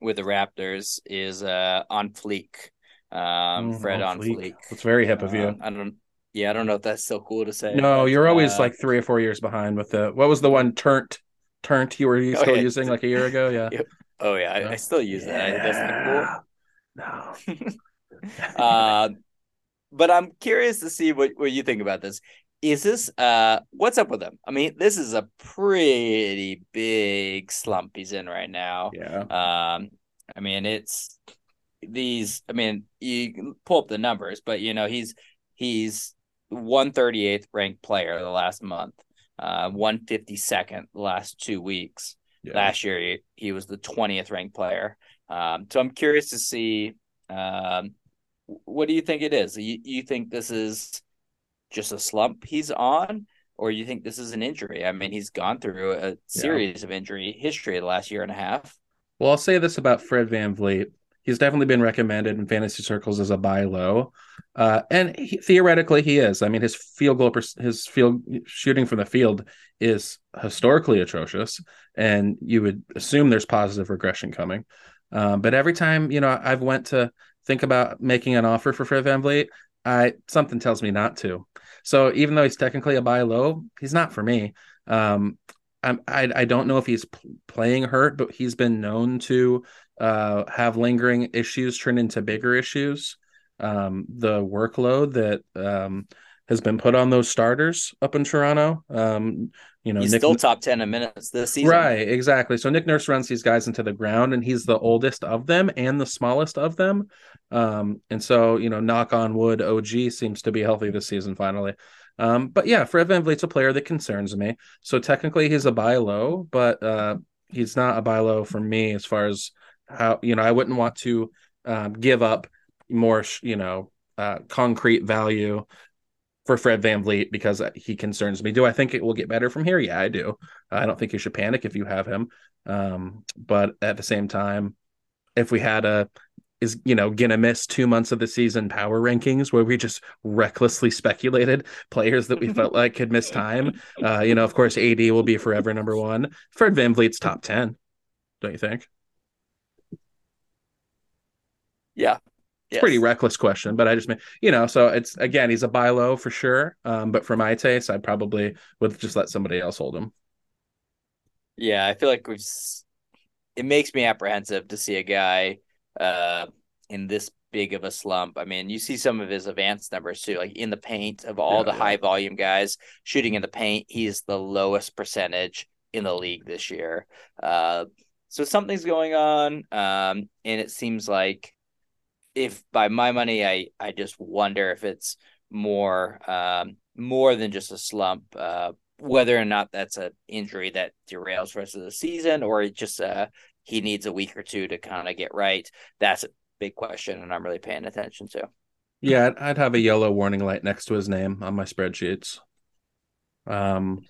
with the Raptors is uh, on fleek. Um, mm, Fred on fleek. fleek. It's very hip of you. Um, I don't yeah, I don't know if that's so cool to say. No, you're always uh, like three or four years behind with the what was the one turnt turnt you were oh, still yeah. using like a year ago? Yeah. Oh yeah, I, I, still use that. Yeah. That's cool. No. uh, but I'm curious to see what, what you think about this. Is this uh what's up with him? I mean, this is a pretty big slump he's in right now. Yeah. Um, I mean, it's these. I mean, you pull up the numbers, but you know, he's he's 138th ranked player the last month, uh, 152nd last two weeks. Yeah. Last year, he, he, was the 20th ranked player. Um, so I'm curious to see um, what do you think it is? You, you think this is just a slump he's on, or you think this is an injury? I mean, he's gone through a series yeah. of injury history the last year and a half. Well, I'll say this about Fred VanVleet he's definitely been recommended in fantasy circles as a buy low, uh, and he, theoretically he is. I mean, his field goal, his field shooting from the field is historically atrocious, and you would assume there's positive regression coming. Um, but every time you know I've went to think about making an offer for Fred VanVleet, I something tells me not to. So even though he's technically a buy low, he's not for me. Um, I, I don't know if he's playing hurt, but he's been known to uh, have lingering issues turn into bigger issues. Um, the workload that um, has been put on those starters up in Toronto, um, you know, he's Nick, still top ten in minutes this season. Right, exactly. So Nick Nurse runs these guys into the ground, and he's the oldest of them and the smallest of them. Um, and so you know, knock on wood, OG seems to be healthy this season finally. Um, but yeah, Fred VanVleet's a player that concerns me. So technically he's a buy low, but uh, he's not a buy low for me as far as how you know I wouldn't want to um, give up more you know uh, concrete value for Fred VanVleet because he concerns me. Do I think it will get better from here? Yeah, I do. I don't think you should panic if you have him. Um, but at the same time, if we had a is you know gonna miss two months of the season power rankings where we just recklessly speculated players that we felt like could miss time. Uh, you know, of course, AD will be forever number one. Fred VanVleet's top ten, don't you think? Yeah, it's yes. pretty reckless question, but I just mean, you know, so it's again, he's a buy low for sure. Um, but for my taste, I probably would just let somebody else hold him. Yeah, I feel like we've. It makes me apprehensive to see a guy uh, in this big of a slump. I mean, you see some of his advanced numbers too, like in the paint of all yeah, the yeah. high volume guys shooting in the paint, he's the lowest percentage in the league this year. Uh, so something's going on, um, and it seems like if by my money, I I just wonder if it's more um, more than just a slump. Uh, whether or not that's an injury that derails the rest of the season, or it just uh, he needs a week or two to kind of get right. That's a big question, and I'm really paying attention to. Yeah, I'd have a yellow warning light next to his name on my spreadsheets. Um,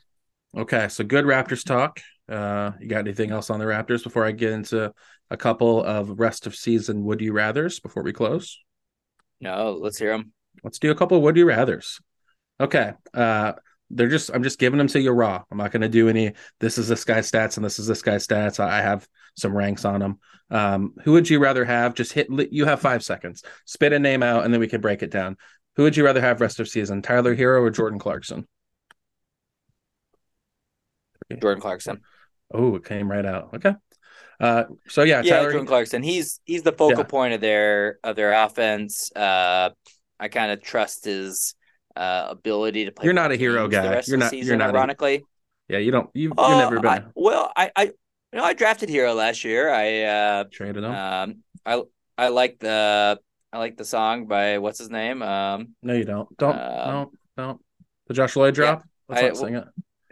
okay, so good Raptors talk. Uh, you got anything else on the Raptors before I get into a couple of rest of season would you rather's before we close? No, let's hear them. Let's do a couple of would you rather's. Okay. Uh, they're just I'm just giving them to you raw. I'm not going to do any. This is this guy's stats and this is this guy's stats. I have some ranks on them. Um, who would you rather have? Just hit. You have five seconds. Spit a name out and then we can break it down. Who would you rather have rest of season? Tyler Herro or Jordan Clarkson? Jordan Clarkson. Oh, it came right out. Okay. Uh, so yeah, yeah, Tyler... Jordan Clarkson. He's he's the focal yeah. point of their of their offense. Uh, I kind of trust his uh, ability to play. You're not a Herro guy. You're not. Season, you're not. Ironically, a... yeah, you don't. You've, uh, you've never been. I, well, I, I, you know, I drafted Herro last year. I uh, traded him. Um, I I like the I like the song by what's his name. Um, no, you don't. Don't. Um, no, don't. The Josh Lloyd drop. Yeah, Let's I, not sing it.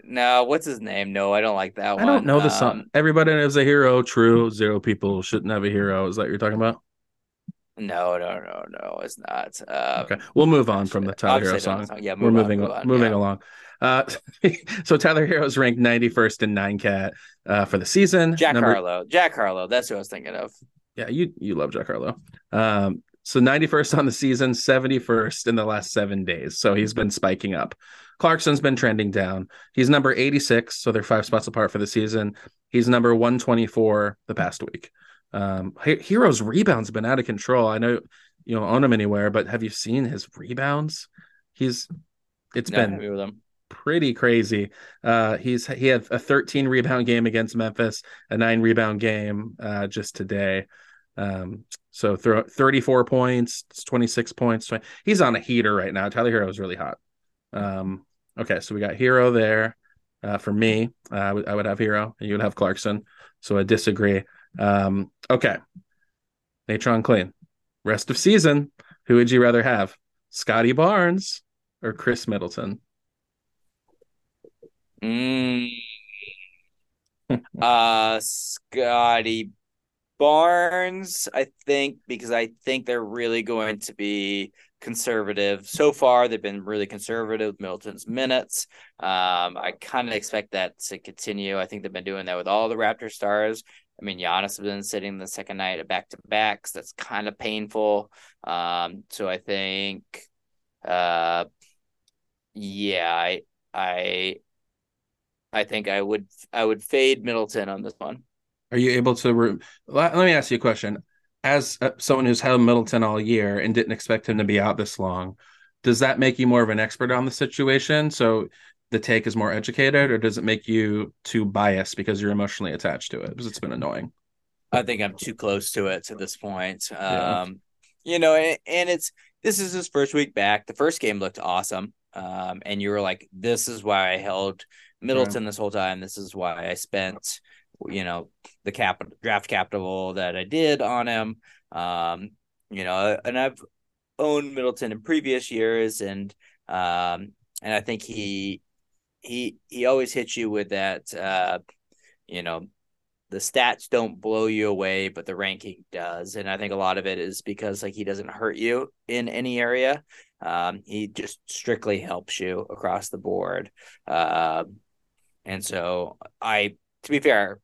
No, what's his name? No, I don't like that one. I don't know the um, song. Everybody knows a hero. True. Zero people shouldn't have a hero. Is that what you're talking about? No, no, no, no. It's not. Um, okay, we'll move on from the Tyler Herro song. song. Yeah, we're moving move on, moving yeah. along. Uh, so Tyler Herro is ranked 91st in nine cat uh, for the season. Jack Number... Harlow. Jack Harlow. That's who I was thinking of. Yeah, you you love Jack Harlow. Um, so 91st on the season, 71st in the last seven days. So he's been spiking up. Clarkson's been trending down. He's number 86, so they're five spots apart for the season. He's number 124 the past week. Um, Herro's rebounds have been out of control. I know you don't own him anywhere, but have you seen his rebounds? He's it's no, been pretty crazy. Uh, he's he had a 13 rebound game against Memphis, a nine rebound game uh, just today. Um, so throw 34 points, 26 points. 20, he's on a heater right now. Tyler Herro is really hot. Um, okay, so we got Herro there. Uh, for me, uh, I, w- I would have Herro, and you would have Clarkson. So I disagree. Um, okay, Natron Clean. Rest of season. Who would you rather have, Scottie Barnes or Khris Middleton? Mm. uh, Scottie Barnes, I think, because I think they're really going to be conservative. So far, they've been really conservative with Milton's minutes. Um, I kind of expect that to continue. I think they've been doing that with all the Raptor stars. I mean, Giannis has been sitting the second night back to backs. That's kind of painful. Um, so I think, uh, yeah, I, I, I think I would, I would fade Middleton on this one. Are you able to? Re- let me ask you a question. As uh, someone who's held Middleton all year and didn't expect him to be out this long, does that make you more of an expert on the situation? So the take is more educated, or does it make you too biased because you're emotionally attached to it? Because it's been annoying. I think I'm too close to it to this point. Yeah. Um, you know, and, and, it's this is his first week back. The first game looked awesome. Um, and you were like, this is why I held Middleton right. this whole time. This is why I spent, you know, the cap draft capital that I did on him. Um, you know, and I've owned Middleton in previous years, and um, and I think he he he always hits you with that. Uh, you know, the stats don't blow you away, but the ranking does, and I think a lot of it is because like he doesn't hurt you in any area. Um, he just strictly helps you across the board. Uh, and so I, to be fair,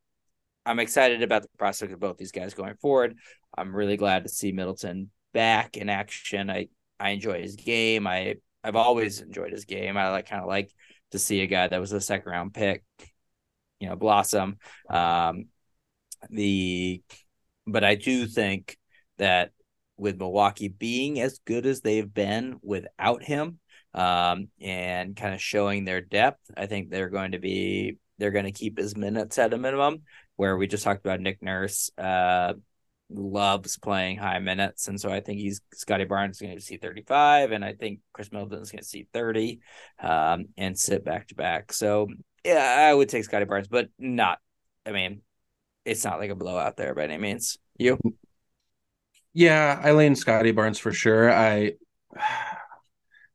I'm excited about the prospect of both these guys going forward. I'm really glad to see Middleton back in action. I I enjoy his game. I I've always enjoyed his game. I like kind of like to see a guy that was a second round pick, you know, blossom. Um, the but I do think that with Milwaukee being as good as they've been without him, um, and kind of showing their depth, I think they're going to be they're going to keep his minutes at a minimum. Where we just talked about Nick Nurse, uh, loves playing high minutes, and so I think he's Scottie Barnes is going to see 35, and I think Khris Middleton is going to see 30, um, and sit back to back. So yeah, I would take Scottie Barnes, but not. I mean, it's not like a blowout there by any means. You? Yeah, I lean Scottie Barnes for sure. I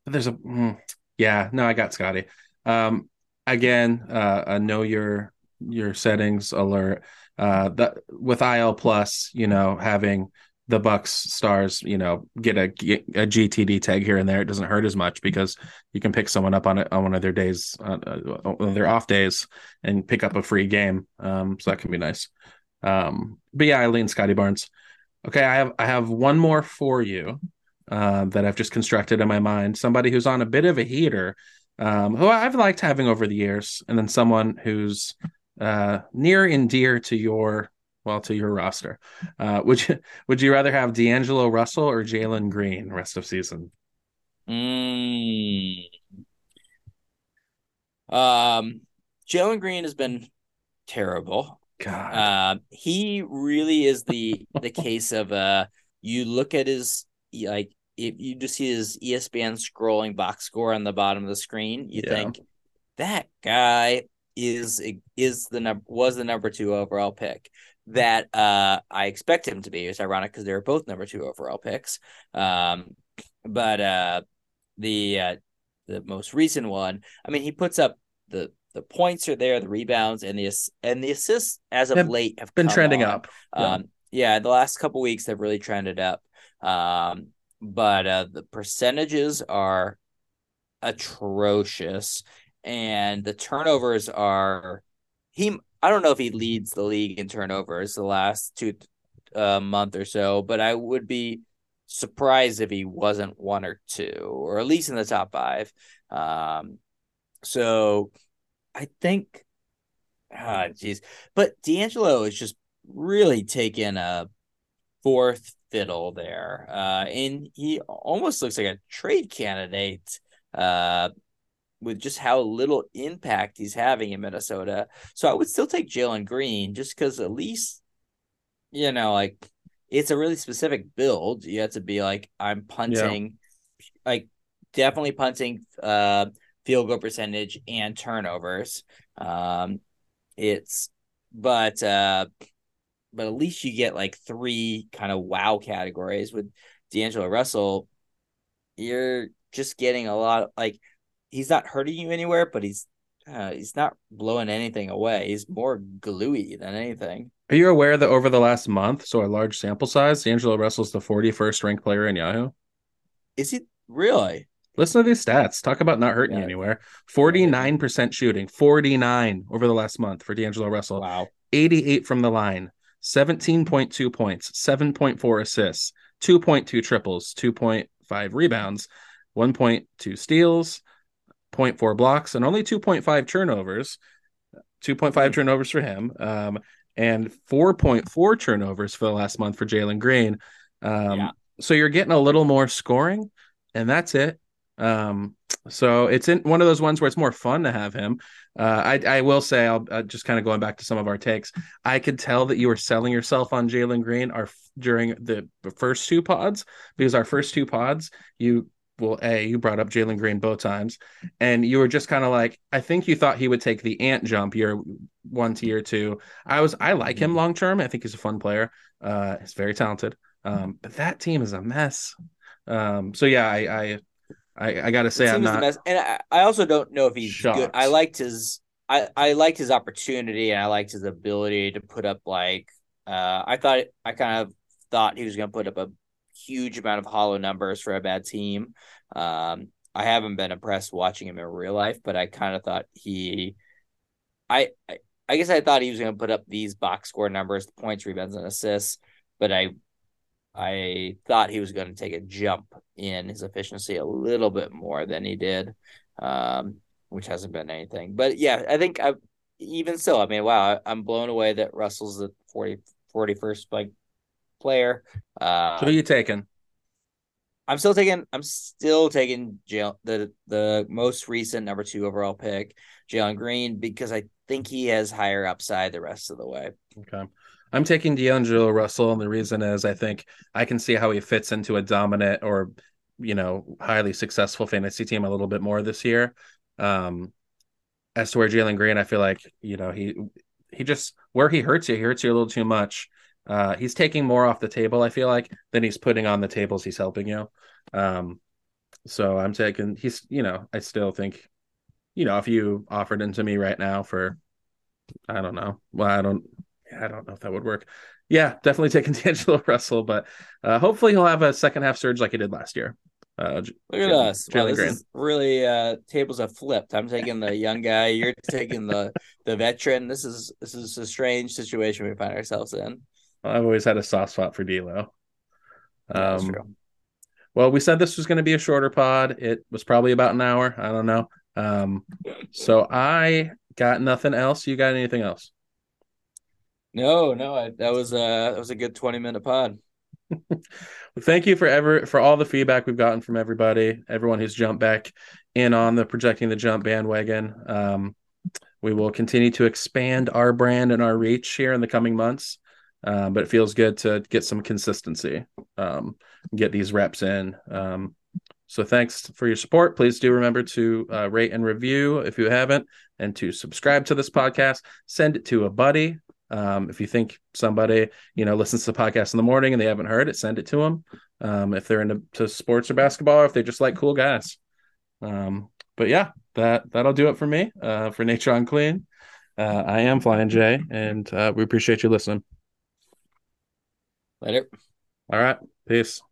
but there's a mm, yeah, no, I got Scottie. Um, again, uh, a know your your settings alert uh, that with IL plus, you know, having the Bucks stars, you know, get a a GTD tag here and there, it doesn't hurt as much because you can pick someone up on it on one of their days, uh, uh, on their off days, and pick up a free game. Um, so that can be nice. Um, but yeah, I lean Scottie Barnes. Okay, I have I have one more for you uh, that I've just constructed in my mind. Somebody who's on a bit of a heater, um, who I've liked having over the years, and then someone who's uh, near and dear to your well to your roster. Uh, would you would you rather have D'Angelo Russell or Jalen Green rest of season? Mm. Um, Jalen Green has been terrible. God, uh, he really is the the case of uh, you look at his like if you just see his ESPN scrolling box score on the bottom of the screen, you yeah. think that guy is is the number was the number two overall pick that uh, I expect him to be. It's ironic because they're both number two overall picks. Um, but uh, the uh, the most recent one, I mean, he puts up the the points are there, the rebounds and the and the assists as of have late have been trending on. up. Yeah. Um, yeah, the last couple weeks have really trended up. Um, but uh, the percentages are atrocious and the turnovers are he I don't know if he leads the league in turnovers the last two uh, month or so, but I would be surprised if he wasn't one or two, or at least in the top five. Um, so I think, ah, jeez, but D'Angelo is just really taking a fourth fiddle there, uh, and he almost looks like a trade candidate. Uh, with just how little impact he's having in Minnesota. So I would still take Jalen Green just because at least, you know, like it's a really specific build. You have to be like, I'm punting, yeah. like definitely punting uh field goal percentage and turnovers. Um it's but uh but at least you get like three kind of wow categories with D'Angelo Russell. You're just getting a lot like he's not hurting you anywhere, but he's uh, he's not blowing anything away. He's more gluey than anything. Are you aware that over the last month, so a large sample size, D'Angelo Russell's the 41st ranked player in Yahoo? Is he really? Listen to these stats. Talk about not hurting yeah. you anywhere. 49% shooting, 49 over the last month for D'Angelo Russell. Wow. 88 from the line, 17.2 points, 7.4 assists, 2.2 triples, 2.5 rebounds, 1.2 steals, 0.4 blocks and only 2.5 turnovers. 2.5 mm-hmm. turnovers for him, um, and 4.4 turnovers for the last month for Jalen Green. Um, yeah. So you're getting a little more scoring, and that's it. Um, so it's in one of those ones where it's more fun to have him. Uh, I, I will say, I'll uh, just kind of going back to some of our takes. I could tell that you were selling yourself on Jalen Green our during the first two pods because our first two pods, you well, A, you brought up Jalen Green both times, and you were just kind of like, I think you thought he would take the ant jump year one to year two. I was, I like him mm-hmm. long term. I think he's a fun player. Uh, he's very talented. Um, but that team is a mess. Um, so yeah, I, I, I, I gotta say, I'm not. Mess. And I, I also don't know if he's shocked. good. I liked his, I, I liked his opportunity, and I liked his ability to put up like, uh, I thought, I kind of thought he was going to put up a huge amount of hollow numbers for a bad team. Um, I haven't been impressed watching him in real life, but I kind of thought he, I, I, I guess I thought he was going to put up these box score numbers, points, rebounds, and assists, but I, I thought he was going to take a jump in his efficiency a little bit more than he did, um, which hasn't been anything. But yeah, I think I, even so, I mean, wow, I'm blown away that Russell's the 40, 41st like player. Uh, who are you taking? I'm still taking. I'm still taking Jalen, the the most recent number two overall pick, Jalen Green, because I think he has higher upside the rest of the way. Okay. I'm taking D'Angelo Russell, and the reason is I think I can see how he fits into a dominant or you know highly successful fantasy team a little bit more this year. Um, as to where Jalen Green, I feel like you know he he just where he hurts you, he hurts you a little too much. Uh, he's taking more off the table, I feel like, than he's putting on the tables he's helping you. Um, so I'm taking he's you know, I still think, you know, if you offered him to me right now for I don't know. Well, I don't I don't know if that would work. Yeah, definitely taking D'Angelo Russell, but uh, hopefully he'll have a second half surge like he did last year. Uh, Look at Jalen, us. Wow, this Green. really uh, tables have flipped. I'm taking the young guy. You're taking the the veteran. This is this is a strange situation we find ourselves in. I've always had a soft spot for D'Lo. Um, yeah, well, we said this was going to be a shorter pod. It was probably about an hour. I don't know. Um, so I got nothing else. You got anything else? No, no. I, that was uh that was a good twenty minute pod. well, thank you for ever for all the feedback we've gotten from everybody, everyone who's jumped back in on the projecting the jump bandwagon. Um, we will continue to expand our brand and our reach here in the coming months. Um, but it feels good to get some consistency, um, get these reps in. Um, so thanks for your support. Please do remember to uh, rate and review if you haven't, and to subscribe to this podcast. Send it to a buddy. Um, if you think somebody you know listens to the podcast in the morning and they haven't heard it, send it to them. Um, if they're into sports or basketball, or if they just like cool guys. Um, but yeah, that that'll do it for me. Uh, for Natron Clean, uh, I am Flyin' J, and uh, we appreciate you listening. Later. All right. Peace.